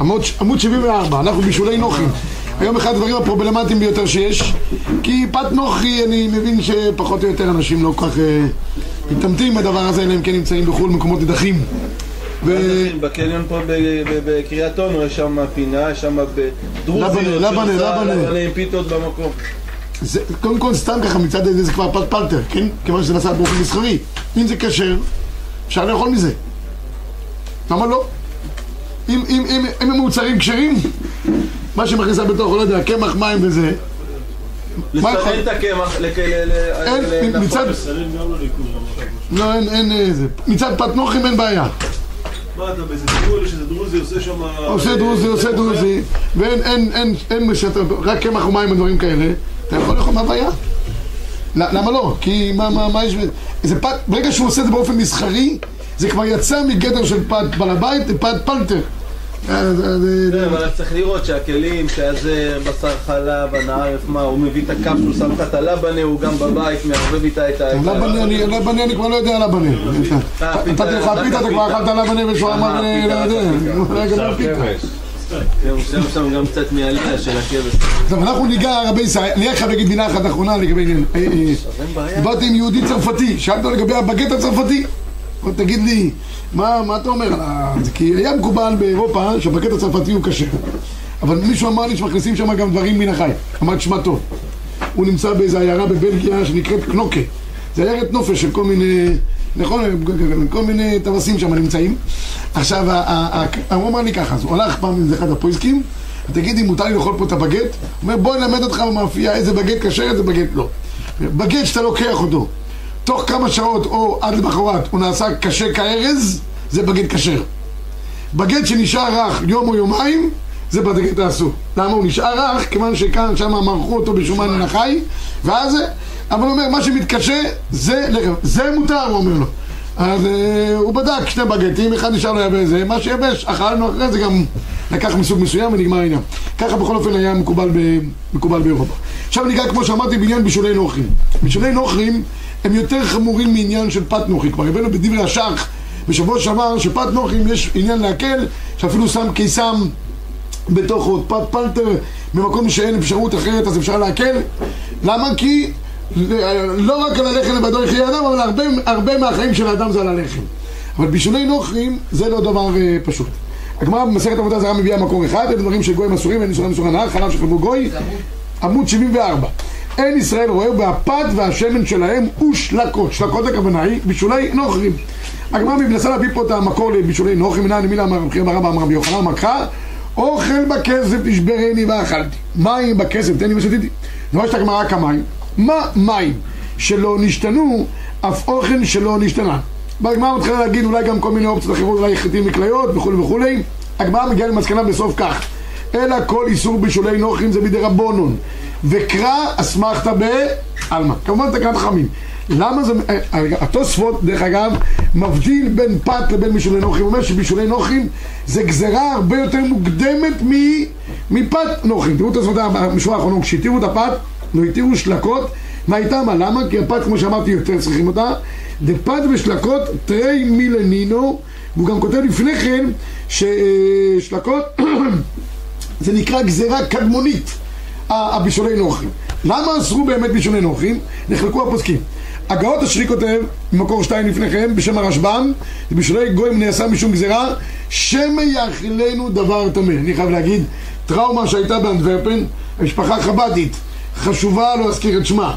עמוד, עמוד 74, אנחנו בישולי נוחי. היום אחד הדברים הפרובלמטיים ביותר שיש, כי פת נוחי, אני מבין שפחות או יותר אנשים לא כל כך אה, מתעמתים עם הדבר הזה, אלא אם כן נמצאים בחו"ל מקומות נידחים. ו- בקניון פה בקריית אונו יש שם פינה, יש שם דרוזיות לבנה, לבנה, לבנה. עם פיתות במקום. זה, קודם כל סתם ככה מצד זה זה כבר פת פלטר, כן? כיוון שזה נעשה באופן מסחרי. אם זה כשר, אפשר לאכול מזה. למה לא? אם, אם, אם, אם הם מוצרים כשרים, מה שמכניסה בתוך, לא יודע, קמח, מים וזה? לסנן את הקמח, אין, מצד, לא. לא, אין, אין, אה, זה. מצד פת נוחים אין בעיה. מה אתה באיזה טיול שזה דרוזי עושה שם... עושה דרוזי, עושה דרוזי, ואין, אין, אין, אין, רק קמח ומים ודברים כאלה, אתה יכול לאכול מה הבעיה? למה לא? כי מה, מה, מה יש... ב- זה פת, ברגע שהוא עושה את זה באופן מסחרי, זה כבר יצא מגדר של פת בעל הבית לפת פלטר. אה, זה- זה- כן, אבל צריך לראות שהכלים, שהזה בשר חלב, הנערף, מה, הוא מביא את הכף שהוא שם לך את הלבנה, הוא גם בבית מערבב איתה את ה... לבנה, אני, כבר לא יודע לבנה. נתתי לך פיתה, אתה כבר אכלת לבנה ושועמה, אה, לא יודע. כן, שם שם גם קצת מהעלייה של הכבש. טוב, אנחנו ניגע רבי ישראל, אני חייב להגיד מילה אחת אחרונה לגבי עניין. אה, אה. דיברתי עם יהודי צרפתי, אותו לגבי הבגט הצרפתי. הוא תגיד לי, מה, מה אתה אומר? על ה- זה כי היה מקובל באירופה שהבגט הצרפתי הוא כשר. אבל מישהו אמר לי שמכניסים שם גם דברים מן החי. אמר, תשמע טוב. הוא נמצא באיזו עיירה בבלגיה שנקראת קנוקה. זה עיירת נופש של כל מיני, נכון, כל מיני טווסים שם נמצאים. עכשיו, הוא אמר לי ככה, אז הוא הלך פעם עם אחד הפויסקים, תגיד אם מותר לי לאכול פה את הבגט? הוא אומר, בוא נלמד אותך במאפייה איזה בגט כשר, איזה בגט לא. בגט שאתה לוקח אותו, תוך כמה שעות או עד למחרת הוא נעשה קשה כארז, זה בגט כשר. בגט שנשאר רך יום או יומיים, זה בגט האסור. למה הוא נשאר רך? כיוון שכאן, שם מרחו אותו בשומן מן החי, ואז, אבל הוא אומר, מה שמתקשה, זה. זה מותר, הוא אומר לו. אז אה, הוא בדק שני בגטים, אחד נשאר לו יבש, זה מה שיבש, אכלנו אחרי זה גם לקח מסוג מסוים ונגמר העניין. ככה בכל אופן היה מקובל, ב, מקובל באירופה. עכשיו ניגע, כמו שאמרתי, בעניין בישולי נוכרים. בישולי נוכרים הם יותר חמורים מעניין של פת נוכרי. כבר הבאנו בדברי השח בשבוע שעבר שפת נוכרים יש עניין להקל, שאפילו שם קיסם בתוך עוד פת פלטר במקום שאין אפשרות אחרת אז אפשר להקל למה? כי לא רק על הלחם לבדו יחיה אדם אבל הרבה, הרבה מהחיים של האדם זה על הלחם אבל בישולי נוכרים זה לא דבר אה, פשוט הגמרא במסכת עבודה זרה מביאה מקור אחד אלה דברים שגויים אסורים ואין איסורים איסור הנאה חלב שחלבו גוי עמוד 74 אין ישראל רואה בהפת והשמן שלהם ושלקות שלקות הכוונה היא בישולי נוכרים. הגמרא מנסה להביא פה את המקור לבישולי נוכרים מנהל מילה אמר רבי ברבא אמר רבי יוחנן קרא אוכל בכסף תשברני ואכלתי. מים בכסף תן לי ושתיתי. דורשת הגמרא כמים מה מים? שלא נשתנו אף אוכל שלא נשתנה. והגמרא מתחילה להגיד אולי גם כל מיני אופציות אחרות אולי חיטים וכליות וכולי וכולי הגמרא מגיעה למסקנה בסוף כך אלא כל איסור בישולי נוכרים זה בידי רבונון. וקרא אסמכתא בעלמא. כמובן תקנת חכמים. למה זה, התוספות דרך אגב מבדיל בין פת לבין בישולי נוכרים, הוא אומר שבישולי נוכרים זה גזרה הרבה יותר מוקדמת מ- מפת נוכרים, תראו את הספות במשורה האחרונה, כשהתירו את הפת, לא התירו שלקות, מה איתה מה? למה? כי הפת כמו שאמרתי יותר צריכים אותה, דפת ושלקות תרי מילנינו, והוא גם כותב לפני כן ששלקות זה נקרא גזרה קדמונית הבישולי נוכרים. למה אסרו באמת בישולי נוכרים? נחלקו הפוסקים. הגאות השרי כותב, במקור שתיים לפניכם, בשם הרשב"ם, בישולי גויים נעשה משום גזרה, שמא יאכילנו דבר טמא. אני חייב להגיד, טראומה שהייתה באנדוורפן, המשפחה חב"דית, חשובה לא אזכיר את שמה.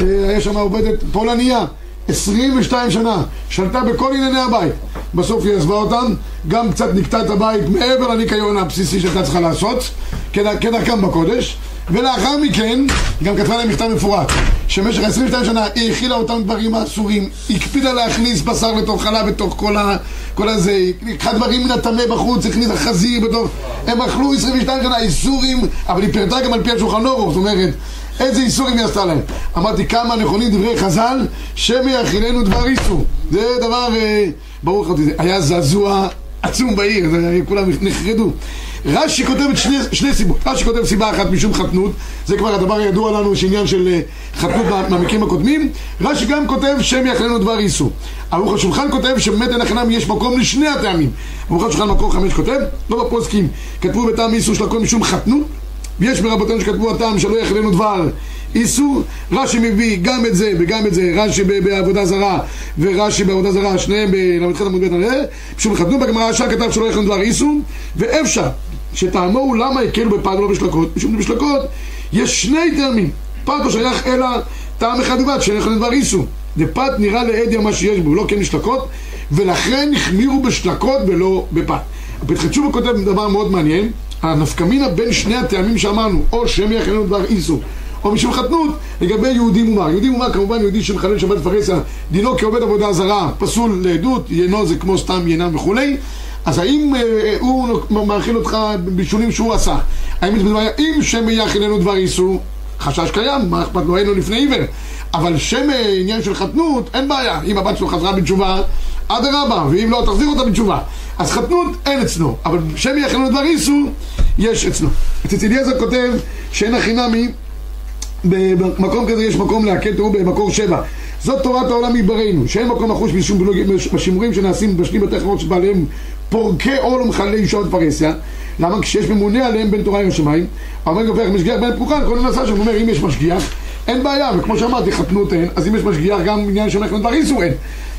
אה, היה שם עובדת פולניה, 22 שנה, שלטה בכל ענייני הבית. בסוף היא עזבה אותם, גם קצת נקטה את הבית מעבר לניקיון הבסיסי שהייתה צריכה לעשות, כדר- כדרכם בקודש, ולאחר מכן גם כתבה להם מכתב מפורט, שבמשך 22 שנה היא הכילה אותם דברים האסורים, הקפידה להכניס בשר לתוך חלב בתוך כל, ה, כל הזה, לקחה דברים מן הטמא בחוץ, הכניסה חזיר בתוך... הם אכלו 22 שנה איסורים, אבל היא פירטה גם על פי השולחן אורוך, זאת אומרת איזה איסורים היא עשתה להם? אמרתי כמה נכונים דברי חז"ל, שמא יאכילנו דבר איסור. זה דבר, אה, ברור לך, היה זעזוע עצום בעיר, זה- כולם נחרדו. רש"י כותב את שני, שני סיבות. רש"י כותב סיבה אחת משום חתנות, זה כבר הדבר הידוע לנו שעניין של אה, חתנות במקרים הקודמים. רש"י גם כותב שם יחלנו דבר איסור. ערוך השולחן כותב שבאמת אין הכנם יש מקום לשני הטעמים. ערוך השולחן מקור חמש כותב, לא בפוסקים כתבו בטעם איסור של הכל משום חתנות, ויש מרבותינו שכתבו הטעם שלא יחלנו דבר איסור, רש"י מביא גם את זה וגם את זה, רש"י בעבודה זרה ורש"י בעבודה זרה, שניהם בל"ח עמוד ב' נראה, משום חתנו בגמרא השאר כתב שלא יחלנו דבר איסור, ואפשר שטעמו הוא למה הקלו בפת ולא בשלקות, משום שבשלקות יש שני טעמים, פת לא שייך אלא טעם אחד בלבד, שאין לכם דבר איסור. דפת נראה לעדיה מה שיש בו, לא כן בשלקות, ולכן החמירו בשלקות ולא בפת. הפתחי תשובה כותב דבר מאוד מעניין, הנפקמינה בין שני הטעמים שאמרנו, או שהם יחלנו דבר איסור, או משום חתנות, לגבי יהודי מומר. יהודי מומר כמובן יהודי שמחלל שבת פרהסיה, דינו כעובד עבודה זרה, פסול לעדות, יינו זה כמו סתם ינם וכולי. אז האם אה, הוא מאכיל אותך בישולים שהוא עשה? האם בעיה? אם שם יאכילנו דבר איסור, חשש קיים, מה אכפת לו, לו לפני עיוור. אבל שם אה, עניין של חתנות, אין בעיה. אם הבת שלו חזרה בתשובה, אדרבה, ואם לא, תחזיר אותה בתשובה. אז חתנות, אין אצלו. אבל שם יאכילנו דבר איסור, יש אצלו. אצל אליעזר כותב שאין הכי נמי במקום כזה יש מקום להקל, תראו במקור שבע. זאת תורת העולם מבראנו, שאין מקום לחוש בשום בשימורים שנעשים בשנים בתי חברות שבעליהם פורקי עול ומחללי שעות פרהסיה. למה? כשיש ממונה עליהם בין תורה לשמיים, אומר גופך משגיח בין פקוחה, כל נעשה שם, אומר אם יש משגיח, אין בעיה, וכמו שאמרתי, חתנות אין, אז אם יש משגיח גם עניין של מלאכת דבר איסור אין.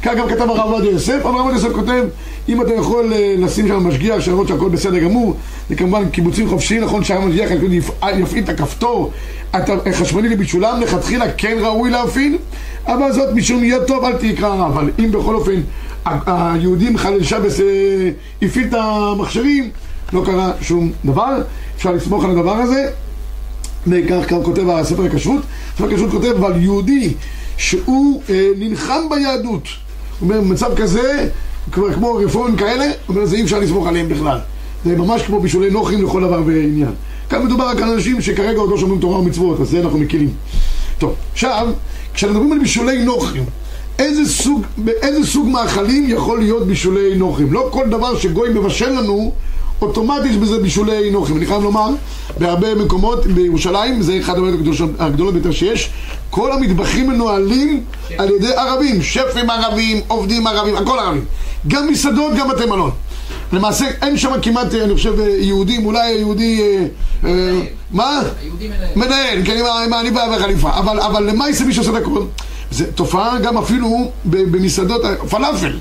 כך גם כתב הרב עובדיה יוסף, הרב עובדיה יוסף כותב, אם אתה יכול אה, לשים שם משגיח, שלראות שהכל בסדר גמור, זה כמובן קיבוצים חופשיים, נכון שהמשגיח יפעיל את הכפתור החשמלי לבישולם, לכתחילה כן ראוי להפעיל, אבל זאת משום יהיה טוב, אל תקרא. אבל אם בכל אופן היהודים חלל שבס אה, הפעיל את המכשירים, לא קרה שום דבר, אפשר לסמוך על הדבר הזה. גם כותב הספר הכשרות, הספר הכשרות כותב אבל יהודי שהוא אה, נלחם ביהדות, הוא אומר במצב כזה, כבר כמו רפורמים כאלה, הוא אומר זה אי אפשר לסמוך עליהם בכלל, זה ממש כמו בישולי נוחים לכל דבר ועניין. כאן מדובר רק על אנשים שכרגע עוד לא שומעים תורה ומצוות, אז זה אנחנו מכירים. טוב, עכשיו, כשאנחנו מדברים על בישולי נוחים, איזה סוג, באיזה סוג מאכלים יכול להיות בישולי נוחים? לא כל דבר שגוי מבשל לנו אוטומטית בזה בישולי נוחים. אני חייב לומר, בהרבה מקומות בירושלים, זה אחד הבעיות הגדולות ביותר שיש, כל המטבחים מנוהלים על ידי ערבים, שפים ערבים, עובדים ערבים, הכל ערבים. גם מסעדות, גם בתי מלון. למעשה אין שם כמעט, אני חושב, יהודים, אולי יהודי... מנהל. מה? היהודי מנהל. מנהל, כן, עם העניבה והחליפה. אבל, אבל למה יעשה מי שעושה את הכל? זו תופעה גם אפילו במסעדות, פלאפל.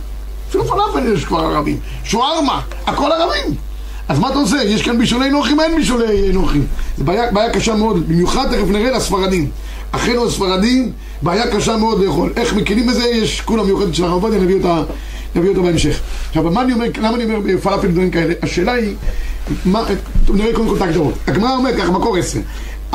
אפילו פלאפל יש כבר ערבים. שוארמה, הכל ערבים. אז מה אתה עושה? יש כאן בישולי נוחים, אין בישולי נוחים. זו בעיה, בעיה קשה מאוד, במיוחד תכף נראה לספרדים. אחינו הספרדים, בעיה קשה מאוד לאכול. איך מכירים בזה? יש כולה מיוחדת של הרב עובדיה, נביא אותה, נביא אותה בהמשך. עכשיו, מה אני אומר, למה אני אומר פלאפל דברים כאלה? השאלה היא, מה, נראה קודם כל את ההגדרות. הגמרא אומרת ככה, מקור עשר.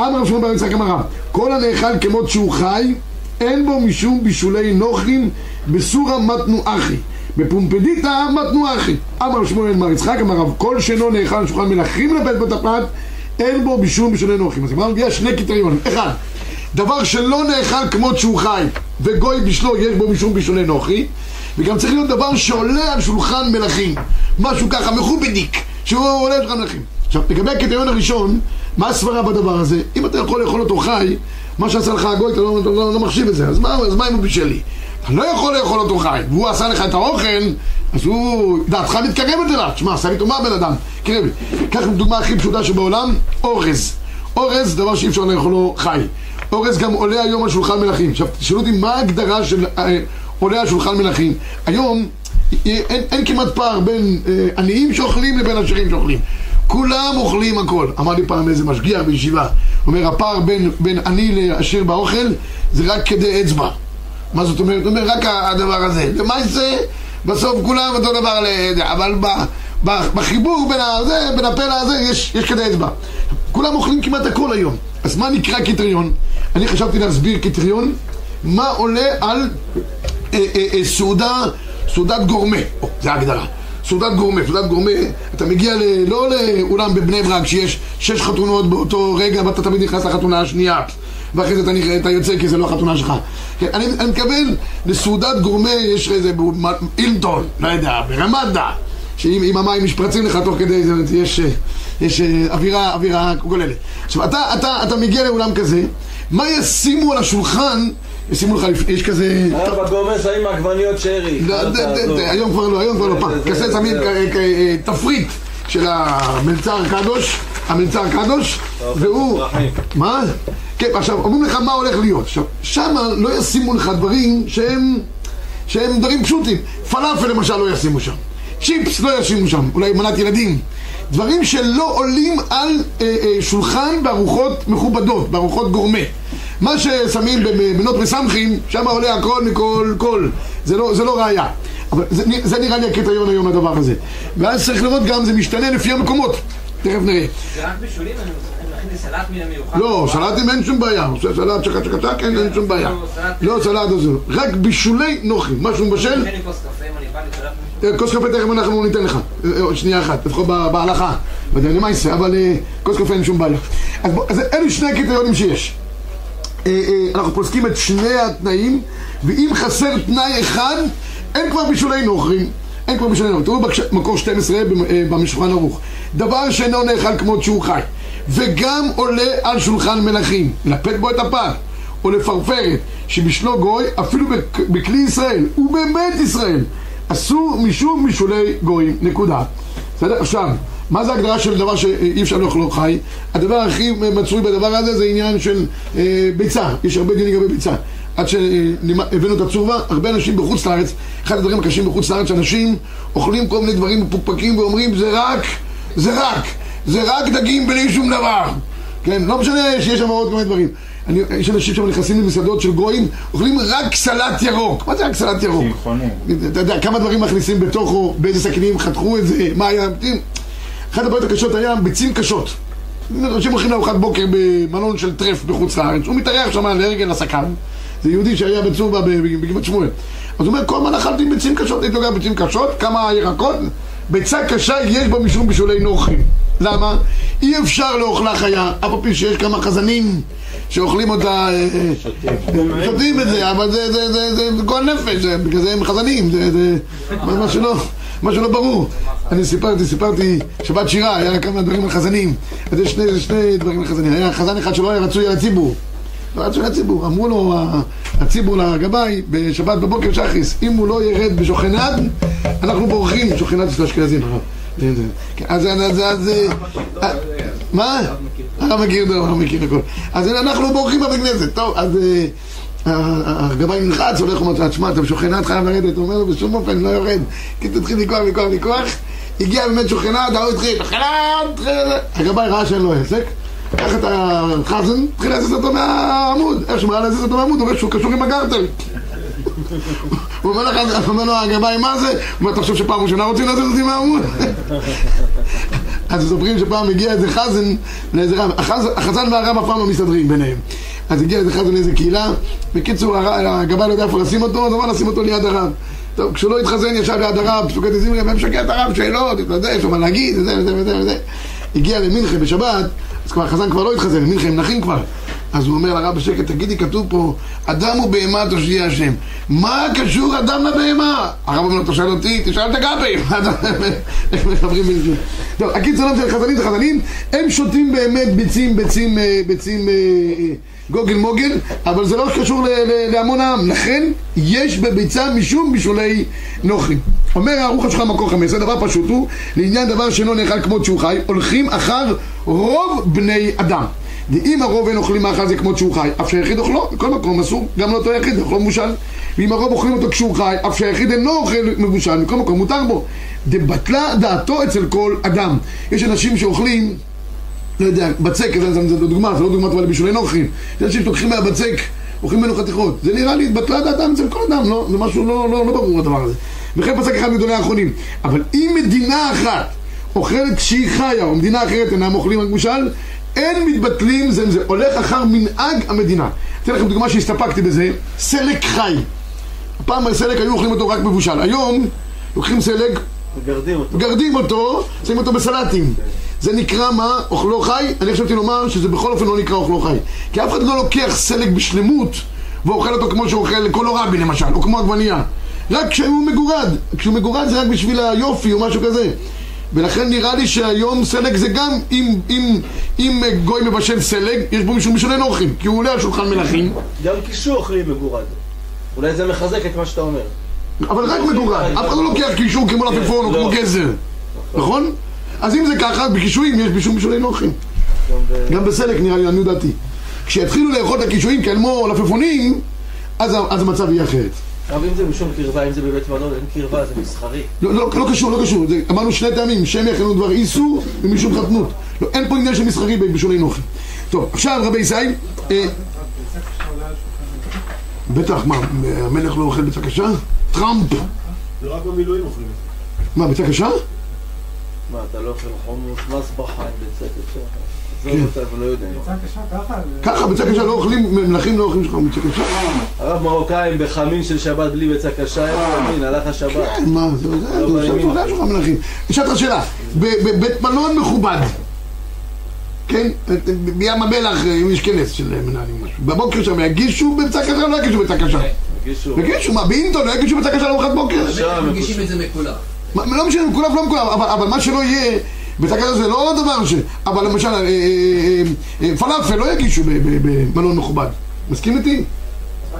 אמר רב שמעון בר יצחק אמר כל הנאכל כמות שהוא חי, אין בו משום בישולי נוחים בסורה מתנו אחי. בפומפדיתא מתנו אחי. אמר שמואל מר יצחק אמר רב כל שאינו נאכל על שולחן מלכים לבית בית הפת אין בו משום בישולי נוחים. אז הגמרא מביאה שני קריטריונים. אחד, דבר שלא נאכל כמות שהוא חי וגוי בשלו יש בו משום בישולי נוחי וגם צריך להיות דבר שעולה על שולחן מלכים משהו ככה מכובדיק שהוא עולה על שולחן מלכים עכשיו לגבי הקריטריון הראשון מה הסברה בדבר הזה? אם אתה יכול לאכול אותו חי מה שעשה לך הגוי אתה לא, לא, לא, לא מחשיב את זה אז מה, אז מה אם הוא בישל לי? אתה לא יכול לאכול אותו חי והוא עשה לך את האוכל אז הוא, דעתך מתקרבת אליו תשמע, עשה לי טומאה בן אדם קרב קח דוגמה הכי פשוטה שבעולם אורז אורז זה דבר שאי אפשר לאכולו חי אורז גם עולה היום על שולחן מלכים. עכשיו, תשאלו אותי מה ההגדרה של אה, עולה על שולחן מלכים. היום אין, אין כמעט פער בין אה, עניים שאוכלים לבין עשירים שאוכלים. כולם אוכלים הכל. אמר לי פעם איזה משגיח בישיבה, אומר הפער בין, בין עני לעשיר באוכל זה רק כדי אצבע. מה זאת אומרת? הוא אומר רק הדבר הזה. ומה זה? בסוף כולם אותו דבר, אבל ב, ב, בחיבור בין, הזה, בין הפלא הזה יש, יש כדי אצבע. כולם אוכלים כמעט הכל היום. אז מה נקרא קריטריון? אני חשבתי להסביר קריטריון, מה עולה על אה, אה, אה, סעודה, סעודת גורמה, או, זה ההגדרה. סעודת גורמה, סעודת גורמה, אתה מגיע ל, לא לאולם בבני ברק שיש שש חתונות באותו רגע ואתה תמיד נכנס לחתונה השנייה ואחרי זה אתה, אתה יוצא כי זה לא החתונה שלך. כן, אני, אני מתכוון לסעודת גורמה, יש איזה אילטון, לא יודע, ברמדה שאם אם המים משפרצים לך תוך כדי זה, יש, אה, יש אה, אווירה, אווירה גוללת. עכשיו, אתה, אתה, אתה מגיע לאולם כזה, מה ישימו על השולחן, ישימו לך, יש כזה... אבא גומר שמים עגבניות שרי. היום כבר לא, היום כבר לא פעם. זה- כזה זה- שמים אה, תפריט של המלצר קדוש, המלצר קדוש, והוא... פרחים. מה? כן, עכשיו, אומרים לך מה הולך להיות. עכשיו, שמה לא ישימו לך דברים שהם... שהם דברים פשוטים. פלאפל למשל לא ישימו שם. צ'יפס לא ישימו שם, אולי מנת ילדים. דברים שלא עולים על אה, אה, שולחן בארוחות מכובדות, בארוחות גורמה. מה ששמים בבנות מסמכים, שם עולה הכל מכל כל. זה לא, זה לא ראייה. אבל זה, זה נראה לי הקריטריון היום הדבר הזה. ואז צריך לראות גם, זה משתנה לפי המקומות. תכף נראה. זה רק בישולים, אני מכין סלט מן המיוחד. לא, סלטים אין שום בעיה, עושה סלט שקה שקה שקה, אין אין שום בעיה. לא סלט הזה, רק בישולי נוחים, משהו מבשל, כוס קפה. אה, כוס קפה תכף אנחנו ניתן לך, אה, עוד שנייה אחת, לפחות בהלכה, לא אבל אה, כוס קפה אין שום בעיה. אז אלו שני הקריטריונים שיש. אה, אה, אנחנו פוסקים את שני התנאים, ואם חסר תנאי אחד, אין כבר בישולי נוכרים. אין כבר בישולי נוכרים. תראו מקור 12 במ- אה, בשולחן ערוך. דבר שאינו נאכל כמות שהוא חי, וגם עולה על שולחן מלכים, לפת בו את הפת, או לפרפרת, שבשלו גוי, אפילו בכלי ישראל, ובבית ישראל, אסור משום משולי גויים. נקודה. בסדר? עכשיו, מה זה הגדרה של דבר שאי אפשר לאכלו חי? הדבר הכי מצוי בדבר הזה זה עניין של אה, ביצה. יש הרבה דיונים לגבי ביצה. עד שהבאנו את הצורבה, הרבה אנשים בחוץ לארץ, אחד הדברים הקשים בחוץ לארץ, שאנשים אוכלים כל מיני דברים מפוקפקים ואומרים זה רק, זה רק, זה רק דגים בלי שום דבר. כן, לא משנה שיש שם עוד כל מיני דברים. אני, יש אנשים שם נכנסים למסעדות של גויים, אוכלים רק סלט ירוק. מה זה רק סלט ירוק? אתה יודע, כמה דברים מכניסים בתוכו, באיזה סכינים חתכו את זה, מה היה... אחת הבעיות הקשות היה ביצים קשות. אנשים הולכים לארוחת בוקר במלון של טרף בחוץ לארץ, הוא מתארח שם לרגל עסקיו. זה יהודי שהיה בצורבה בגבעת שמואל. אז הוא אומר, כל הזמן אכלתי ביצים קשות, הייתי לוקח ביצים קשות, כמה ירקות, ביצה קשה יש בה משום בישולי נוחים. למה? אי אפשר לאוכלה חיה, אף על פי שיש כמה חזנים שאוכלים אותה, אה, אה, שותים את זה, אבל זה, גועל נפש, בגלל זה הם חזנים, זה, משהו לא, ברור. אני סיפרתי, סיפרתי, שבת שירה, היה כמה דברים על חזנים. אז יש שני דברים על חזנים. היה חזן אחד שלא היה רצוי על הציבור. לא רצוי על הציבור. אמרו לו הציבור לגבאי בשבת בבוקר שחריס, אם הוא לא ירד בשוכנד, אנחנו בורחים, שוכנד של כן, אז. אה, מה? הרב מכיר, הרב מכיר הכל. אז אנחנו בורחים בבית כנסת. טוב, אז אה, ה- הגבאי נלחץ, הולך ואומר, תשמע, אתה משוכנד חייב לרדת. הוא אומר לו, בשום אופן, לא יורד. כי תתחיל לקרוח, לקרוח, לקרוח. הגיע באמת שוכנד, ההוא התחיל, שוכנד, התחיל... הגבאי ראה שאין לו עסק. קח את החזן, התחיל להזיז אותו מהעמוד. איך שהוא בא להזיז אותו מהעמוד, הוא רואה שהוא קשור עם הגרטל. הוא אומר לך, אומר לו, הגבאי, מה זה? הוא אומר, אתה חושב שפעם ראשונה רוצים להזיז אותי מהעמוד? אז מספרים שפעם הגיע איזה חזן לאיזה רב, החז- החזן והרב אף פעם לא מסתדרים ביניהם. אז הגיע איזה חזן לאיזה קהילה, בקיצור הגבאי לא יודע איפה לשים אותו, אז אמר לשים אותו ליד הרב. טוב, כשהוא לא התחזן ישב ליד הרב, פסוקי תזמרי, ומשגע את הרב, שאלות, אתה יודע, יש לו מה להגיד, וזה וזה וזה וזה. הגיע למינכה בשבת, אז כבר החזן כבר לא התחזן, מינכה הם נחים כבר. אז הוא אומר לרב בשקט, תגידי, כתוב פה, אדם ובהמה תושיע השם. מה קשור אדם לבהמה? הרב אומר שואל אותי, תשאל את הגבי. איך מדברים ביניהם? טוב, הקיצור של חזנים זה חזנים, הם שותים באמת ביצים, ביצים, אה, ביצים אה, אה, גוגל מוגל, אבל זה לא קשור להמון העם. לכן, יש בביצה משום בישולי נוחים. אומר הערוך השולחן מקור 15, דבר פשוט הוא, לעניין דבר שאינו נאכל כמות שהוא חי, הולכים אחר רוב בני אדם. ואם הרוב אין אוכלים מאכל זה כמות שהוא חי, אף שהיחיד אוכלו, בכל מקום אסור, גם לאותו יחיד, אוכלו מבושל. ואם הרוב אוכלים אותו כשהוא חי, אף שהיחיד אינו אוכל מבושל, בכל מקום מותר בו. דבטלה דעתו אצל כל אדם. יש אנשים שאוכלים, לא יודע, בצק, זה, זה, זה דוגמה, זה לא דוגמה טובה לבישולי נוחים. יש אנשים שלוקחים מהבצק, אוכלים ממנו חתיכות. זה נראה לי, התבטלה דעתם אצל כל אדם, לא, זה משהו לא, לא, לא ברור הדבר הזה. וכן פסק אחד מגדולי האחרונים. אבל אם מדינה אחת אוכלת כשהיא חיה, או מדינה אחרת אינם אוכלים רק מבושל, אין מתבטלים זה עם זה, הולך אחר מנהג המדינה. אתן לכם דוגמה שהסתפקתי בזה, סלק חי. פעם סלק היו אוכלים אותו רק מבושל. היום לוקחים סלק, מגרדים אותו. מגרדים אותו, שמים אותו בסלטים. זה נקרא מה? אוכלו חי? אני חשבתי לומר שזה בכל אופן לא נקרא אוכלו חי. כי אף אחד לא לוקח סלק בשלמות ואוכל אותו כמו שאוכל קולורבי למשל, או כמו עגבנייה. רק כשהוא מגורד. כשהוא מגורד זה רק בשביל היופי או משהו כזה. ולכן נראה לי שהיום סלג זה גם, אם, אם, אם גוי מבשל סלג, יש בו משום משונה נוחים, כי הוא עולה על שולחן מלכים, גם קישור אוכלים מגורד. אולי זה מחזק את מה שאתה אומר. אבל רק מגורד. אף אחד לא לוקח קישור כמו לפפון או לא. כמו גזר, נכון? אז אם זה ככה, בקישואים יש משום משונה נוחים. גם בסלק נראה לי, לעניות דעתי. כשיתחילו לאכול את הקישואים לפפונים, אז, ה- אז המצב יהיה אחרת. אבל אם זה משום קרבה, אם זה בבית מלון, אין קרבה, זה מסחרי. לא, לא, לא קשור, לא קשור. זה, אמרנו שני טעמים, שם יחנו דבר איסור ומשום חתנות. לא, אין פה עניין של מסחרי בבישולי נוחי. טוב, עכשיו רבי ישי, אה, בטח, מה, המלך לא אוכל ביצה קשה? טראמפ. זה רק במילואים אוכלים מה, ביצה קשה? מה, אתה לא אוכל חומוס, מסבחה עם ביצה קשה? כן. לא. ככה, ביצה קשה לא אוכלים, מלכים לא אוכלים שלך ביצה קשה? הרב מרוקאים בחמין של שבת בלי ביצה קשה, איפה ימין, הלך השבת. כן, מה, זה, זה, לא השולחן מלכים. אשאל אותך שאלה, בבית מלון מכובד, כן? בים המלח, אם יש כנס של מנהלים משהו, בבוקר שם יגישו ביצה קשה או לא יגישו ביצה קשה? יגישו, מה, באינטון לא יגישו ביצה קשה לארוחת בוקר? מגישים את זה מקולף. מה, לא משנה, מקולף לא מקולף, אבל, אבל מה שלא יהיה, קשה זה לא דבר ש... אבל למשל, אה, אה, אה, פלאפל לא יגישו במלון מכובד. מסכים איתי?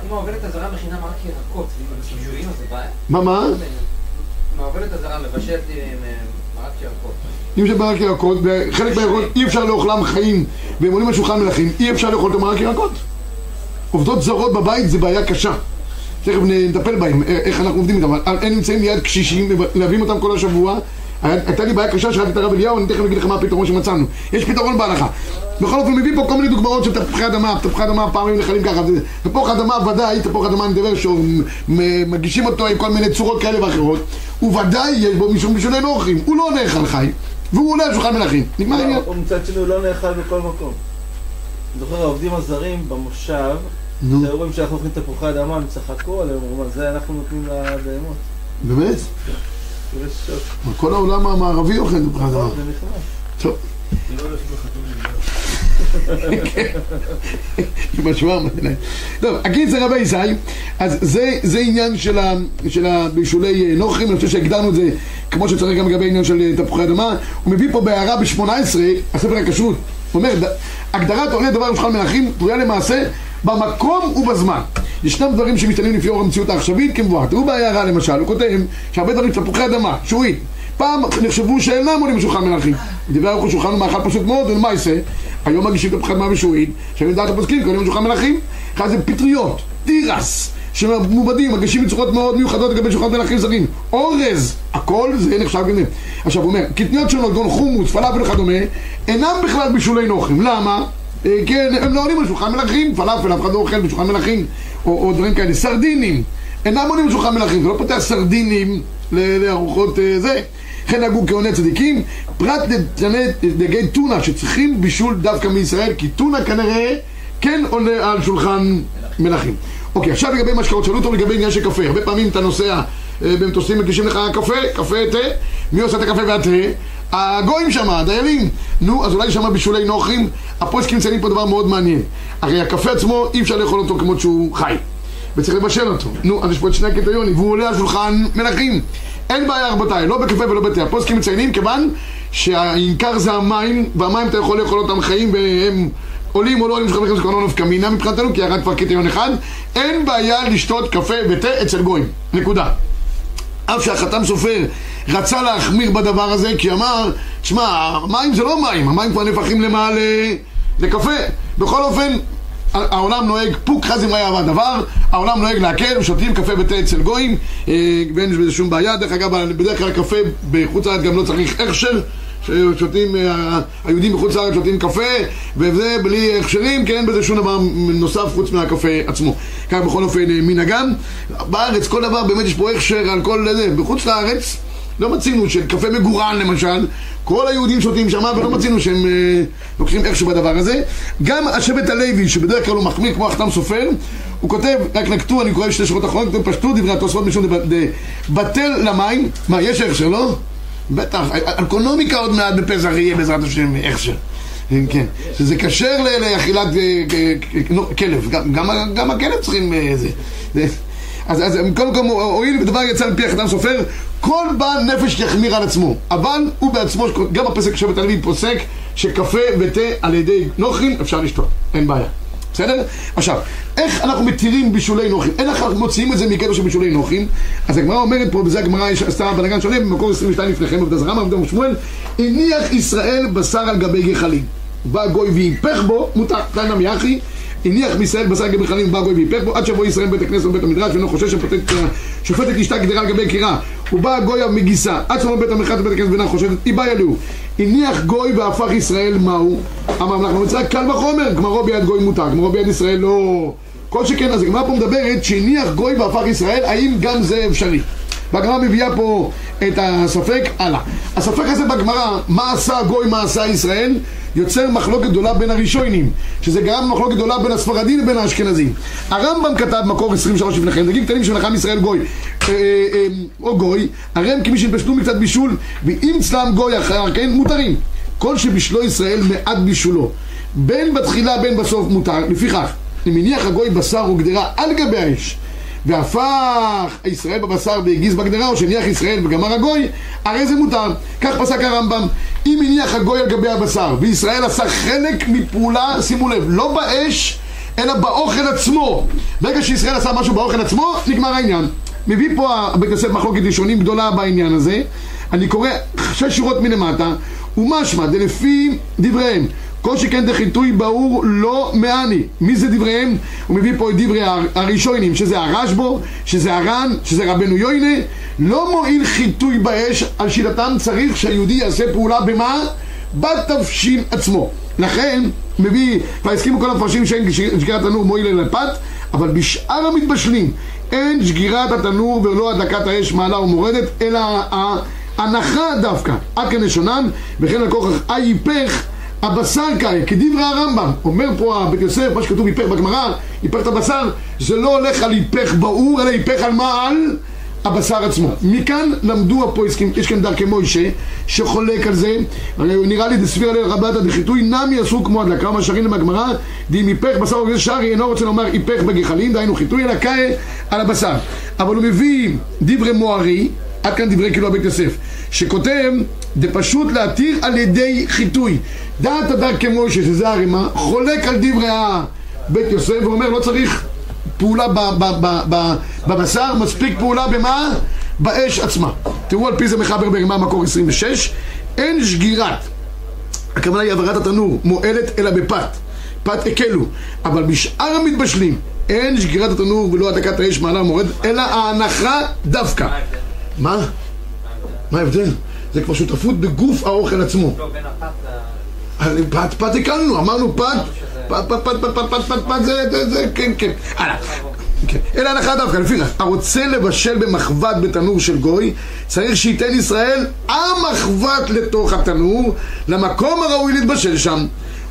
אם העובדת הזרה מכינה מרק ירקות, זה בעיה. מה, מה? אם העובדת הזרה מבשלת עם מרק ירקות. אם זה מרק ירקות, וחלק מהירקות אי אפשר לאוכלם חיים, והם עולים על שולחן מלכים, אי אפשר לאכול את המרק ירקות. עובדות זרות בבית זה בעיה קשה. תכף נטפל בהם, איך אנחנו עובדים איתם, אבל הם נמצאים ליד קשישים, מלווים אותם כל השבוע. הייתה לי בעיה קשה, שאלתי את הרב אליהו, אני תכף אגיד לך מה הפתרון שמצאנו. יש פתרון בהלכה. בכל אופן, מביא פה כל מיני דוגמאות של תפוחי אדמה, תפוחי אדמה פעמים נחלים ככה. תפוח אדמה ודאי, תפוח אדמה אני מדבר שמגישים אותו עם כל מיני צורות כאלה ואחרות, וודאי יש בו משום משונה נוחים. הוא לא נאכל חי, והוא עולה על שולחן מלכים. נגמר העניין. ומצד שני הוא לא נאכל בכל מקום. זוכר העובדים הזרים במושב, נו, רואים שאנחנו אוכלים תפוחי אדמה, הם צחקו עליהם, אמרו, זה אנחנו נותנים לבהמות? באמת? כל העולם המערבי אוכל. זה נכנס. טוב. לא הולך בחתולים. משמע מעניין. טוב, הקיצר רבי ישי, אז זה, זה עניין של, ה, של הבישולי אה, נוחים, אני חושב שהגדרנו את זה כמו שצריך גם לגבי עניין של אה, תפוחי אדמה. הוא מביא פה בהערה ב-18, הספר הכשרות, הוא אומר, הגדרת עולה דבר בשולחן מלכים תלויה למעשה במקום ובזמן. ישנם דברים שמשתנים לפי אור המציאות העכשווית כמבואה. תראו בהערה למשל, הוא כותב שהרבה דברים, תפוחי אדמה, שועית, פעם נחשבו שאינם עולים בשולחן מלכים. דברי הרוח שולחן הוא מאכל פשוט מאוד, ולמעשה, היום מגישים תפוחי אדמה ושועית, שאני יודעת הפוסקים, קוראים בשולחן מלכים. אחד זה פטריות, תירס, שמעובדים, מגישים בצורות מאוד מיוחדות לגבי שולחן מלכים זרים. אורז, הכל זה נחשב זה. עכשיו הוא אומר, קטניות שונות, גון חומוס, פלאפל וכדומה, אינם בכלל בישולי נוחים. למה? אה, כן, הם לא עולים על שולחן מלכים, פלאפל, אף אחד לא אוכל בשולחן מלכים, או, או דברים כאלה. סרדינים, אינם עולים על שולחן מלכים, זה לא פותח סרדינים לארוחות אה, זה. וכן נהגו כהוני צדיקים, פרט לדגי- דגי טונה שצריכים בישול דווקא מישראל, כי טונה כנראה כן עולה על שולחן מלכים. אוקיי, עכשיו לגבי משקאות, שאלו אותו לגבי עניין של קפה. הרבה פעמים אתה נוסע אה, במטוסים, מגישים לך קפה, קפה, תה, מי עושה את הקפה והתה? הגויים שם, הדיילים. נו, אז אולי שם בישולי נוחים. הפוסקים מציינים פה דבר מאוד מעניין. הרי הקפה עצמו, אי אפשר לאכול אותו כמות שהוא חי. וצריך לבשל אותו. נו, אז יש פה את שני הקריטריונים, והוא עולה על שולחן מלכים. אין בעיה רבותיי, לא בקפה ולא בתה. הפוסקים מציינים כיוון שהעיקר זה המים, והמים אתה יכול לאכול אותם חיים והם עולים או לא עולים שולחן מלכים לא נפקא מינה מבחינתנו, כי ירד כבר קריטריון אחד. אין בעיה לשתות קפה ותה אצל גויים. נקודה. אף שהחתם סופר רצה להחמיר בדבר הזה, כי אמר, תשמע, המים זה לא מים, המים כבר נהפכים למה. לקפה. בכל אופן, העולם נוהג, פוק חזים היה הדבר, העולם נוהג להקל, שותים קפה ותה אצל גויים, אה, ואין בזה שום בעיה. דרך אגב, בדרך כלל קפה בחוץ לארץ גם לא צריך הכשר. ששותים, אה, היהודים בחוץ לארץ שותים קפה, וזה בלי הכשרים, כי אין בזה שום דבר נוסף חוץ מהקפה עצמו. כך בכל אופן אה, מנהגם. בארץ כל דבר באמת יש פה הכשר על כל זה. בחוץ לארץ לא מצינו שקפה מגורן למשל, כל היהודים שותים שמה ולא מצינו שהם אה, לוקחים הכשר בדבר הזה. גם השבט הלוי, שבדרך כלל הוא מחמיר כמו החתם סופר, הוא כותב, רק נקטו, אני קורא שתי שורות אחרונות, פשטו דברי התוספות משום דב- ד- בטל למים, מה, יש הכשר, לא? בטח, אקונומיקה עוד מעט בפסח יהיה בעזרת השם הכשר. כן, שזה כשר לאכילת אה, כ- כ- כלב, גם, הכלב צריכים אה, זה. אז, קודם כל, הואיל בדבר יצא מפי החתם סופר, כל בעל נפש יחמיר על עצמו. אבל הוא בעצמו, גם הפסק שבט הלוי פוסק, שקפה ותה על ידי נוכרים אפשר לשתות, אין בעיה. בסדר? עכשיו, איך אנחנו מתירים בישולי נוחים? איך אנחנו מוציאים את זה מקטע של בישולי נוחים? אז הגמרא אומרת פה, וזה הגמרא עשתה בלגן שונה, במקור 22 לפניכם, עבודה זרם, עבודה ושמואל, הניח ישראל בשר על גבי גחלים. בא גוי והיפך בו, מותר, תנא מיחי, הניח מישראל בשר גבי גחלים, בא גוי והיפך בו, עד שיבוא ישראל בית הכנסת ובית המדרש, ואינו חושש שפוטט- שופטת אשתה גדרה על גבי קירה. ובא גוי מגיסה, עד שיבוא בית המרחץ ובית הכנסת ואינה חושדת, היא באה אלוהו. הניח גוי והפך ישראל מהו? אמר מלאך במצרים, קל וחומר, גמרו ביד גוי מותר, גמרו ביד ישראל לא... כל שכן, אז הגמרא פה מדברת שהניח גוי והפך ישראל, האם גם זה אפשרי? והגמרא מביאה פה את הספק, הלאה. הספק הזה בגמרא, מה עשה גוי, מה עשה ישראל, יוצר מחלוקת גדולה בין הראשונים, שזה גרם מחלוקת גדולה בין הספרדים לבין האשכנזים. הרמב"ם כתב מקור 23 לפניכם, דגים קטנים שמלאכם ישראל גוי, אה, אה, או גוי, הרי הם כמי שנתבשלו מקצת בישול, ואם צלם גוי אחר כן, מותרים. כל שבישלו ישראל מעט בישולו, בין בתחילה בין בסוף מותר, לפיכך, אם הניח הגוי בשר או גדרה על גבי האש, והפך ישראל בבשר והגיז בגדרה, או שהניח ישראל בגמר הגוי, הרי זה מותר. כך פסק הרמב"ם. אם הניח הגוי על גבי הבשר, וישראל עשה חלק מפעולה, שימו לב, לא באש, אלא באוכל עצמו. ברגע שישראל עשה משהו באוכל עצמו, נגמר העניין. מביא פה הבית יוסף מחלוקת ראשונים גדולה בעניין הזה. אני קורא שש שורות מלמטה, ומשמע דלפי דבריהם. כל שכן דחיתוי ברור לא מעני. מי זה דבריהם? הוא מביא פה את דברי הר- הראשונים, שזה הרשב"ו, שזה הר"ן, שזה רבנו יוינה. לא מועיל חיטוי באש, על שיטתם צריך שהיהודי יעשה פעולה במה? בתבשיל עצמו. לכן, מביא, כבר הסכימו כל המפרשים שאין שגירת תנור מועיל אלא פת, אבל בשאר המתבשלים אין שגירת התנור ולא הדלקת האש מעלה ומורדת, אלא ההנחה דווקא, עד לשונן, וכן לקוח היפך הבשר קאי, כדברי הרמב"ם, אומר פה הבית יוסף, מה שכתוב היפך בגמרא, היפך את הבשר, זה לא הולך על היפך באור, אלא היפך על מה? על הבשר עצמו. מכאן למדו הפויסקים, יש כאן דרכי מוישה, שחולק על זה, נראה לי דסביר עליה רבתא דחיתוי, נמי אסור כמו הדלקה, מה שרים בגמרא, דאם היפך בשר וגז שרי, אינו רוצה לומר היפך בגחלים, דהיינו חיתוי, אלא קאי על הבשר. אבל הוא מביא דברי מוארי, עד כאן דברי כאילו הבית יוסף, שכותב, זה פשוט להתיר על ידי חיטוי. דעת הדר כמוישה, שזה הרימה, חולק על דברי הבית יוסף ואומר לא צריך פעולה בבשר, מספיק פעולה במה? באש עצמה. תראו על פי זה מחבר ברימה מקור 26, אין שגירת, הכוונה היא העברת התנור, מועלת אלא בפת. פת הקלו, אבל בשאר המתבשלים אין שגירת התנור ולא הדקת האש מעלה ומורד, אלא ההנחה דווקא. מה? מה ההבדל? זה כבר שותפות בגוף האוכל עצמו. לא, בין הפת פת, פת הקלנו, אמרנו פת, פת, פת, פת, פת, פת, פת, פת, פת, זה, זה, כן, כן. הלאה. כן. אלא הנחה דווקא, לפיכך, הרוצה לבשל במחבת בתנור של גוי, צריך שייתן ישראל המחבת לתוך התנור, למקום הראוי להתבשל שם.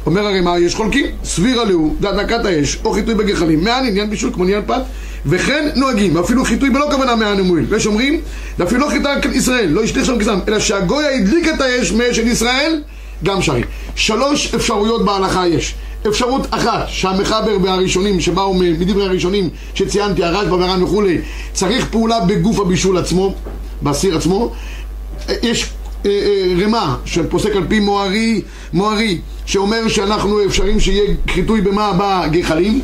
אומר הרי מה, יש חולקים, סבירה להו, דקת האש, או חיטוי בגחלים, מען עניין בישול כמו עניין פת, וכן נוהגים, ואפילו חיטוי בלא כוונה מען ומועיל. ויש אומרים, ואפילו לא חיטה ישראל, לא ישליך שם כזם, אלא שהגוי הדליק את האש מאש של ישראל, גם שרי. שלוש אפשרויות בהלכה יש. אפשרות אחת, שהמחבר והראשונים שבאו מדברי הראשונים שציינתי, הרשב"א והר"ן וכולי, צריך פעולה בגוף הבישול עצמו, בסיר עצמו. יש אה, אה, רמה של פוסק על פי מוארי, מוארי, שאומר שאנחנו אפשרים שיהיה חיטוי במה בגחלים.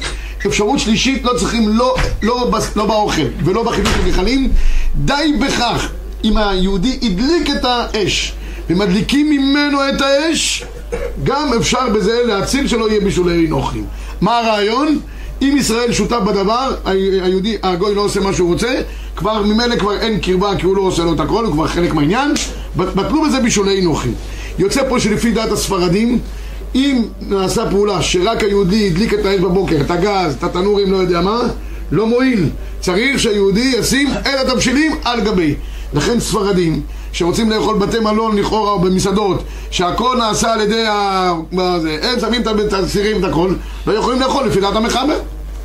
אפשרות שלישית, לא צריכים לא, לא, לא באוכל ולא בחיטוי בגחלים, די בכך אם היהודי הדליק את האש ומדליקים ממנו את האש, גם אפשר בזה להציל שלא יהיה בישולי נוחים. מה הרעיון? אם ישראל שותף בדבר, היהודי, הגוי לא עושה מה שהוא רוצה, כבר ממילא כבר אין קרבה כי הוא לא עושה לו את הכל, הוא כבר חלק מהעניין, בטלו בזה בישולי נוחים. יוצא פה שלפי דעת הספרדים, אם נעשה פעולה שרק היהודי הדליק את האש בבוקר, את הגז, את התנורים, לא יודע מה, לא מועיל. צריך שהיהודי ישים את התבשילים על גבי. לכן ספרדים שרוצים לאכול בתי מלון לכאורה או במסעדות שהכל נעשה על ידי ה... זה, הם שמים את הסירים את הכל לא יכולים לאכול לפי דעת המחבר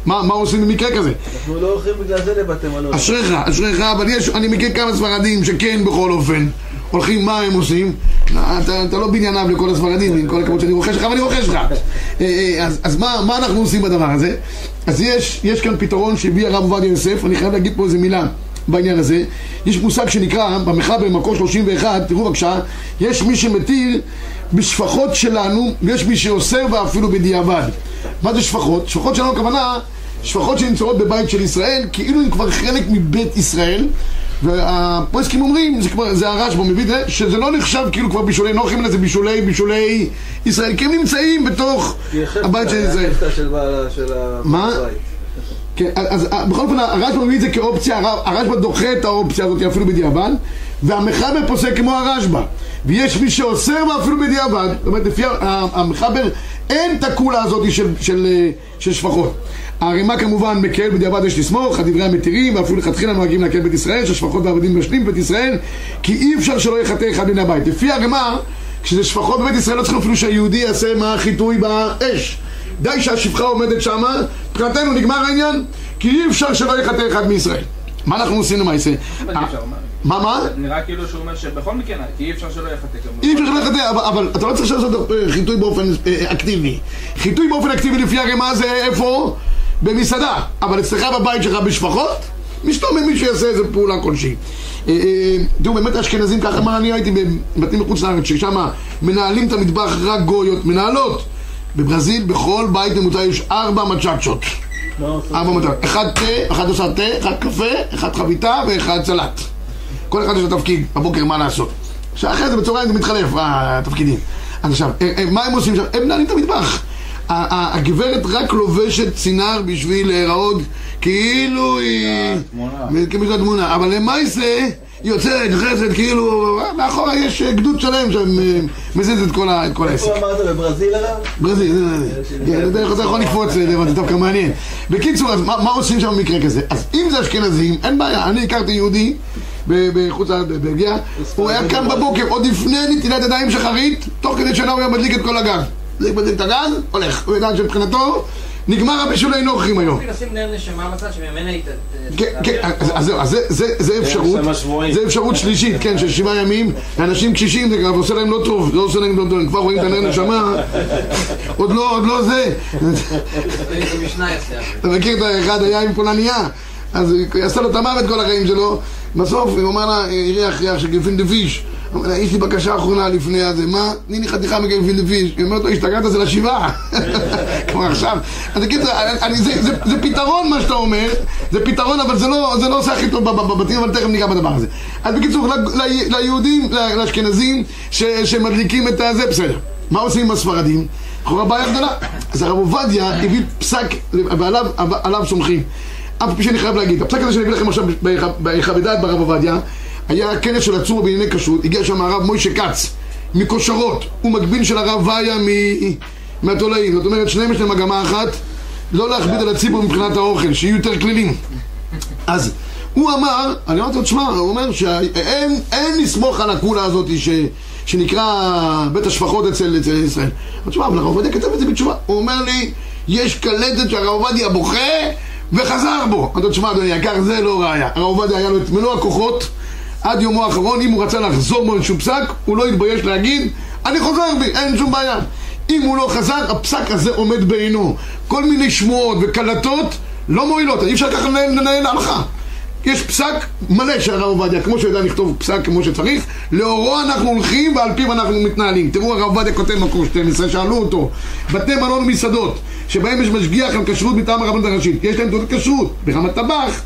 מה, מה עושים במקרה כזה? אנחנו לא הולכים בגלל זה לבתי מלון. אשריך, אשריך, אבל יש, אני מכיר כמה ספרדים שכן בכל אופן הולכים, מה הם עושים? אתה, אתה לא בענייניו לכל הספרדים, עם כל הכבוד שאני רוכש לך, ואני רוכש לך. אה, אה, אז, אז מה, מה אנחנו עושים בדבר הזה? אז יש, יש כאן פתרון שהביא הרב עובדיה יוסף, אני חייב להגיד פה איזה מילה בעניין הזה. יש מושג שנקרא, במחבר במקור 31, תראו בבקשה, יש מי שמטיל בשפחות שלנו, ויש מי שאוסר ואפילו בדיעבד. מה זה שפחות? שפחות שלנו הכוונה, שפחות שנמצאות בבית של ישראל, כאילו הן כבר חלק מבית ישראל. והפרסקים אומרים, זה, כבר, זה הרשב"א מביא את זה, שזה לא נחשב כאילו כבר בישולי נוחים, אלא זה בישולי, בישולי ישראל, כי הם נמצאים בתוך הבית של ישראל. מה? כן, אז אז בכל אופן הרשב"א מביא את זה כאופציה, הר- הרשב"א דוחה את האופציה הזאת אפילו בדיעבד והמחבר פוסק כמו הרשב"א. ויש מי שאוסר ואפילו בדיעבד זאת אומרת לפי המחבר אין את הקולה הזאת של, של, אה, של שפחות. הערימה כמובן מקל בדיעבד יש לסמוך, הדברי המתירים ואפילו לכתחילה נוהגים להקל בית ישראל ששפחות ועבדים משלים בבית ישראל כי אי אפשר שלא יחטא אחד מן הבית. לפי הערימה כשזה שפחות בבית ישראל לא צריכים אפילו שהיהודי יעשה מה חיטוי באש די שהשפחה עומדת שמה, מבחינתנו נגמר העניין, כי אי אפשר שלא יחטא אחד מישראל. מה אנחנו עושים למעשה? מה? מה? נראה כאילו שהוא אומר שבכל מקרה, כי אי אפשר שלא יחטא. אי אפשר שלא יחטא, אבל, אתה לא צריך לעשות אה, חיטוי באופן אה, אקטיבי. חיטוי באופן אקטיבי לפי הרמה זה איפה? במסעדה. אבל אצלך בבית שלך בשפחות, משתומם מי שיעשה איזה פעולה כלשהי. אה, תראו, באמת האשכנזים ככה, מה אני הייתי בבתים מחוץ לארץ, ששם מנהלים את המטבח רק גויות, מנהלות. בברזיל בכל בית ממוצע יש ארבע מצ'צ'ות. ארבע מצ'צ'ות. אחד תה, אחד עושה תה, אחד קפה, אחד חביתה ואחד סלט. כל אחד יש לו תפקיד, בבוקר מה לעשות. שאחרי זה בצהריים זה מתחלף, התפקידים. אז עכשיו, אה, אה, מה הם עושים שם? הם מנהלים את המטבח. הגברת רק לובשת צינר בשביל להיראות כאילו היא... תמונה. כאילו זו תמונה, אבל למעשה יוצאת, נכנסת, כאילו, מאחורה יש אה, גדוד שלם שמזיז את כל ה- את כל העסק. איפה אמרת? בברזיל הרב? ברזיל, זה, זה. כן, אתה יכול- לקפוץ, זה דווקא מעניין. בקיצור, אז מה עושים שם במקרה כזה? אז אם זה אשכנזים, אין בעיה. אני הכרתי יהודי בחוץ לארץ, בבלגיה, הוא היה קם בבוקר, עוד לפני נטילת ידיים שחרית, תוך כדי שנה הוא היה מדליק את כל הגז. מדליק את הגז, הולך. הוא ידע שמבחינתו, נגמר הבישולי נוחים היום. אפילו לשים נר נשמה בצד שממנה היא ת... ת- כן, כן, אז אז זהו, אז זה- זה- זה אפשרות. זה אפשרות שלישית, כן, של שבעה ימים, לאנשים קשישים זה גם עושה להם לא טוב, לא עושה להם לא טוב, הם כבר רואים את הנר נשמה, עוד לא, עוד לא זה. אתה מכיר את האחד היה עם פולניה, אז היא עשתה לו את המוות כל החיים שלו, בסוף הוא אומר לה, הריח ריח של גלפין פיש. הוא אומר לה, יש לי בקשה אחרונה לפני הזה, מה? תני לי חתיכה מגלפין פיש. היא אומרת לו, השתגעת זה לשבעה. כבר עכשיו. אז אני- זה- פתרון מה שאתה אומר, זה פתרון, אבל זה לא לא עושה הכי טוב בב- בבתים, אבל תכף ניגע בדבר הזה. אז בקיצור, ליהודים, לאשכנזים, שמדליקים את הזה, בסדר. מה עושים עם הספרדים? לכאורה בעיה גדולה. אז הרב עובדיה הביא פסק, ועליו עליו סומכים. אף פי שאני חייב להגיד, הפסק הזה שאני אביא לכם עכשיו דעת ברב עובדיה, היה כנס של עצור בענייני כשרות, הגיע שם הרב מוישה כץ, מכושרות, הוא מקביל של הרב ויה מ- מהתולעים, זאת אומרת שניהם יש להם מגמה אחת, לא להכביד על הציבור מבחינת האוכל, שיהיו יותר כלילים. אז הוא אמר, אני אמרתי לו, תשמע, הוא אומר שאין אין לסמוך על הקולה הזאת ש, שנקרא בית השפחות אצל, אצל ישראל. אבל תשמע, אבל הרב עובדיה כתב את זה בתשובה. הוא אומר לי, יש קלטת שהרב עובדיה בוכה וחזר בו. אמרתי לו, תשמע, אדוני יקר, זה לא ראיה. הרב עובדיה היה לו את מלוא הכוחות עד יומו האחרון, אם הוא רצה לחזור בו איזשהו פסק, הוא לא התבייש להגיד, אני חוזר בי, אין שום בעיה. אם הוא לא חזר, הפסק הזה עומד בעינו. כל מיני שמועות וקלטות לא מועילות, אי אפשר ככה לנהל, הלכה. יש פסק מלא של הרב עובדיה, כמו שהוא יודע לכתוב פסק כמו שצריך, לאורו אנחנו הולכים ועל פיו אנחנו מתנהלים. תראו, הרב עובדיה כותב מקור 12, שאלו אותו, בתי מלון ומסעדות, שבהם יש משגיח על כשרות מטעם הרבנות הראשית, יש להם תעודת כשרות, ברמת טבח,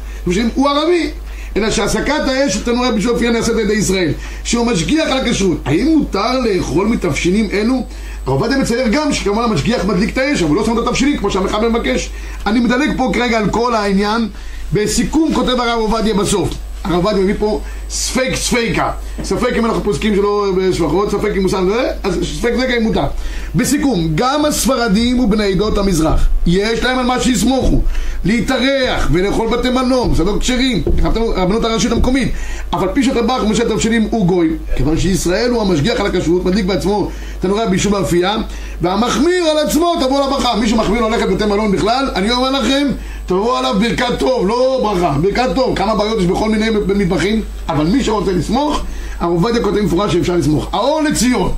הוא ערבי. אלא שהסקת האש של תנורי בישול אופייה נעשית על ידי ישראל, שהוא משגיח על הכשרות. האם מותר לאכול מתבשילים אלו? הרב עובדיה מצייר גם שכמובן המשגיח מדליק את האש, אבל הוא לא שם את התבשילים כמו שהמחבל מבקש. אני מדלג פה כרגע על כל העניין. בסיכום כותב הרב עובדיה בסוף. הרב עובדיה מביא פה ספק ספיקה. ספק אם אנחנו פוסקים שלא בשבחות, ספק אם מוסר זה, אז ספק זה גם מותר. בסיכום, גם הספרדים ובני עדות המזרח, יש להם על מה שיסמוכו. להתארח ולאכול בתי מלון, מסעדות כשרים, הרבנות הראשית המקומית. אף על פי שהטבח ומשל תבשילים הוא גוי, כיוון שישראל הוא המשגיח על הכשרות, מדליק בעצמו תנורי הבישול באפייה, והמחמיר על עצמו תבוא לברכה. מי שמחמיר ללכת בבתי מלון בכלל, אני אומר לכם, תבוא עליו ברכת טוב, לא ברכה, ברכת טוב. כמה בעיות יש בכל מיני מטבחים, אבל מי שרוצה לסמוך, הרב עובדיה כותב מפורש שאפשר לסמוך. האור לציון,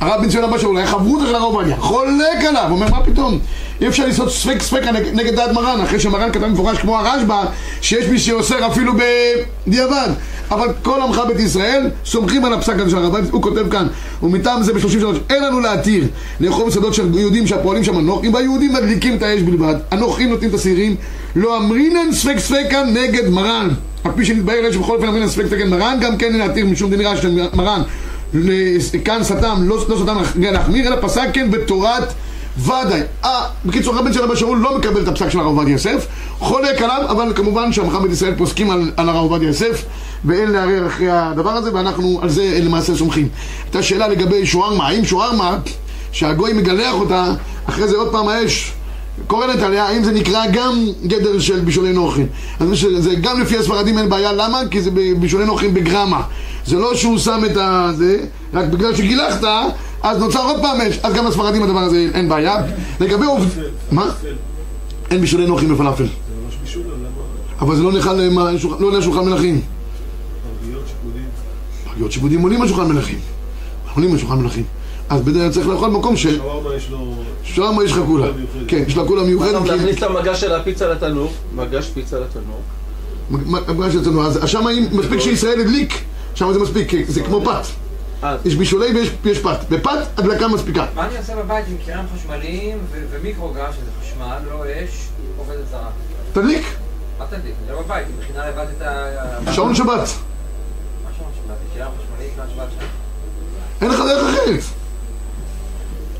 הרב בן ציון אבא שלו, היה חברותא של הרב עובדיה, חולק עליו, אומר מה פתאום, אי אפשר לעשות ספק נגד, נגד דעת מרן, אחרי שמרן כתב מפורש כמו הרשב"א, שיש מי שאוסר אפילו בדיעבד, אבל כל עמך בית ישראל סומכים על הפסק הזה של הרב, הוא כותב כאן, ומטעם זה ב-33, אין לנו להתיר לאכול בשדות של יהודים שהפועלים שם הנוחים, והיהודים מדליקים את האש בלבד, הנוחים נותנים את השעירים, לא אמרינן ספק ספקה נגד מרן, על פי שנתבהר יש בכל אופן אמרינן ספק ספקה נגד מרן, גם כן להתיר משום רעש של מרן. כאן סתם, לא, לא סתם להחמיר, אלא פסק כן בתורת ודאי. אה, בקיצור, רבן של אבא שאול לא מקבל את הפסק של הרב עובדיה יוסף, חולק עליו, אבל כמובן שהמחר בית ישראל פוסקים על, על הרב עובדיה יוסף, ואין לערער אחרי הדבר הזה, ואנחנו על זה למעשה סומכים. הייתה שאלה לגבי שוארמה, האם שוארמה, שהגוי מגלח אותה, אחרי זה עוד פעם האש קורנת עליה, האם זה נקרא גם גדר של בישולי נוחין? אז זה גם לפי הספרדים אין בעיה, למה? כי זה בישולי נוחין בגרמה. זה לא שהוא שם את הזה, רק בגלל שגילחת, אז נוצר עוד פעם אש. אז גם לספרדים הדבר הזה אין בעיה. לגבי עובד... מה? אין בישולי נוחין בפלאפל. זה? אבל זה לא נאכל לא עולה שולחן מלכים. ערביות שיפודים עולים על שולחן מלכים. עולים על שולחן מלכים. אז בדרך צריך לאכול במקום ש... שווארמה יש לו... שווארמה יש לך כולה. מיוחדת. כן, יש לה כולה מיוחדת. כי- להכניס את המגש של הפיצה לתנור, מגש פיצה לתנור. מה מה שאצלנו, אז שם אם מספיק שישראל הדליק, שם זה מספיק, זה כמו פת. אה, יש בישולי ויש יש פת. בפת הדלקה מספיקה. מה אני עושה בבית עם קיריים חשמליים ו- ומיקרוגל, שזה חשמל, לא אש, עובדת זרה? תדליק, מה תדליק? אני לא בבית, מכינה לבד את ה... שעון שבת. מה שעון שבת? קיריים חשמליים, כאן שבת שם. אין לך דרך אחרת.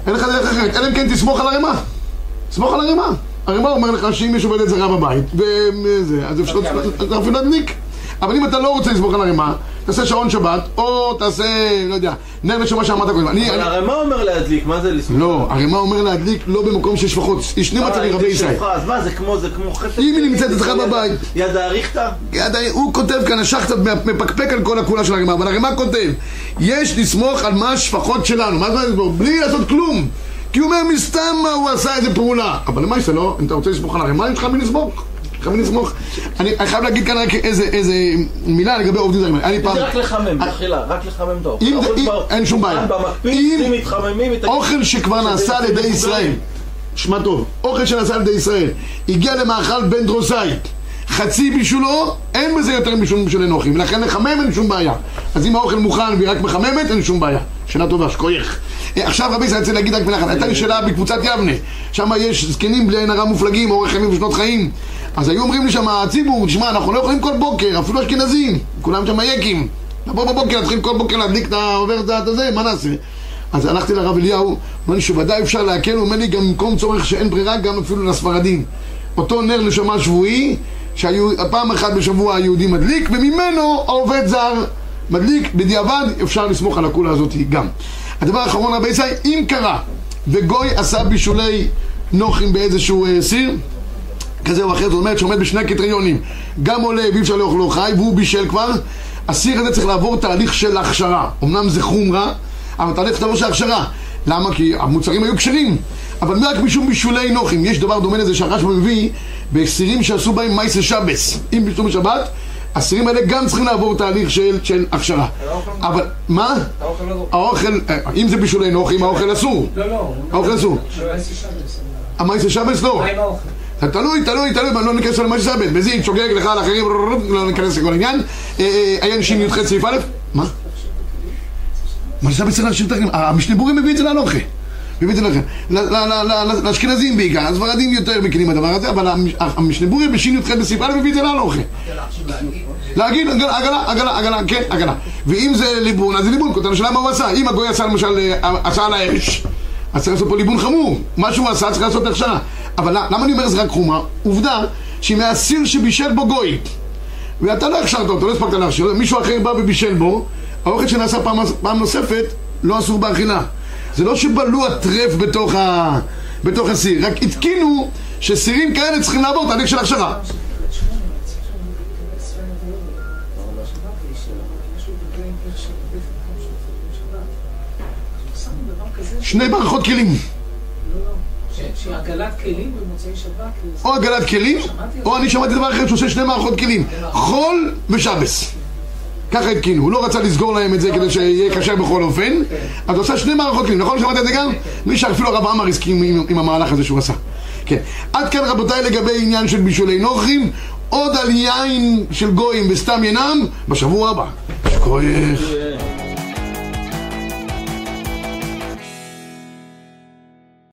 אין לך דרך אחרת, אלא אם כן תסמוך על ערימה. תסמוך על ערימה. ערימה אומר לך שאם יש עובדת זרה בבית, וזה, אז אפשר אפילו להדליק. אבל אם אתה לא רוצה לסמוך על ערימה, תעשה שעון שבת, או תעשה, לא יודע, נר נשמה שאמרת קודם. אבל הרי מה אומר להדליק? מה זה לסמוך? לא, ערימה אומר להדליק לא במקום שיש לפחות, יש שני מצבים רבי ישראל. אז מה, זה כמו, זה כמו חפץ... אם היא נמצאת אצלך בבית. יד האריכתא? הוא כותב כאן, השחטת מפקפק על כל הכולה של הרימה, אבל הרימה כותב, יש לסמוך על מה השפחות שלנו, מה זה לסמוך? בלי לעשות כלום. כי הוא אומר, מסתם מה הוא עשה איזה פעולה. אבל למה יש לא? אם אתה רוצה לסמוך על הרימה, יש לך מי לסמוך. מי לסמוך. אני חייב להגיד כאן רק איזה מילה לגבי עובדים זרים. אני פעם... רק לחמם, תחילה, רק לחמם את האוכל. אין שום בעיה. אם- אוכל שכבר נעשה על ידי. ישראל, שמע טוב, אוכל שנעשה על ידי ישראל, הגיע למאכל בן דרוסאי, חצי בישולו, אין בזה יותר משום בישולי נוחים, ולכן לחמם אין שום בעיה. אז אם האוכל מוכן והיא רק מחממת, אין שום בעיה. שאלה טובה, שכוייך. עכשיו רבי ישראל, אני רוצה להגיד רק מילה הייתה לי שאלה בקבוצת יבנה, שם יש זקנים בלי עין הרע מופלגים, אורך ימים ושנות חיים. אז היו אומרים לי שם, הציבור, תשמע, אנחנו לא יכולים כל בוקר, אפילו אשכנזים, כולם שם יקים. לבוא בבוקר, להתחיל כל בוקר להדליק את העובר את הזה, מה נעשה? אז הלכתי לרב אליהו, אמר לי שוודאי אפשר להקל, הוא אומר לי גם במקום צורך שאין ברירה, גם אפילו לספרדים. אותו נר נשמה שבועי, שפעם אחת בשבוע היהודי מדליק, וממנו העובד זר מדליק, בדיעבד אפשר לסמוך על הכולה הזאת גם. הדבר האחרון רבי ישראל, אם קרה וגוי עשה בישולי נוחים באיזשהו אה, סיר, כזה או אחר, זאת אומרת שעומד בשני הקריטריונים, גם עולה ואי אפשר לאכלו חי, והוא בישל כבר, הסיר הזה צריך לעבור תהליך של הכשרה. אמנם זה חומרה, אבל תהליך תהליך של הכשרה. למה? כי המוצרים היו כשרים. אבל רק משום בישולי נוחים, יש דבר דומה לזה שהרשב"א מביא בסירים שעשו בהם מייסה שבס. אם בישלו בשבת, הסירים האלה גם צריכים לעבור תהליך של, של הכשרה. אבל, מה? האוכל לא... אה, אם זה בישולי נוחים, האוכל אסור. לא, לא. האוכל אסור. המייסה שבס לא. תלוי, תלוי, תלוי, לא ניכנס למה שסבת. בזין, שוגג לך על אחרים, לא ניכנס לכל העניין. אה, אה, עיין שי"ח סעיף א', מה? מה שסבת צריך להשאיר את האחרים. המשנה להלוכה. מביא את זה להלוכה. ל- ל- ל- ל- לאשכנזים בעיקר, הספרדים יותר מכירים הדבר הזה, אבל המש- המשנה בורי בשי"ח בסעיף א' מביא את זה להלוכה. להגיד, עגלה, עגלה, עגלה, כן, עגלה. ואם זה ליבון, אז זה ליבון, כותב השאלה מה הוא עשה. אם הגוי עשה למשל, אה, עשה על האש, אז צריך לעשות פה ליבון חמור. מה שהוא עשה צריך לעשות הכשרה. אבל למה אני אומר זה רק חומרה? עובדה שאם היה סיר שבישל בו גוי, ואתה לא הכשרת אותו, לא הספקת להכשיר, מישהו אחר בא ובישל בו, האוכל שנעשה פעם נוספת לא אסור באכילה. זה לא שבלעו הטרף בתוך, ה, בתוך הסיר, רק התקינו שסירים כאלה צריכים לעבור תהליך של הכשרה. שני מערכות כלים, שעגלת כלים במוצאי שבת, או עגלת כלים, או אני שמעתי דבר אחר שהוא עושה שני מערכות כלים, חול ושבס. ככה התקינו, הוא לא רצה לסגור להם את זה כדי שיהיה כשר בכל אופן אז הוא עשה שני מערכות כלים, נכון? שמעת את זה גם? מי שאפילו הרב עמאר הסכים עם, המהלך הזה שהוא עשה. כן, עד כאן רבותיי לגבי עניין של בישולי נוכרים עוד על יין של גויים וסתם ינם בשבוע הבא. שכוייך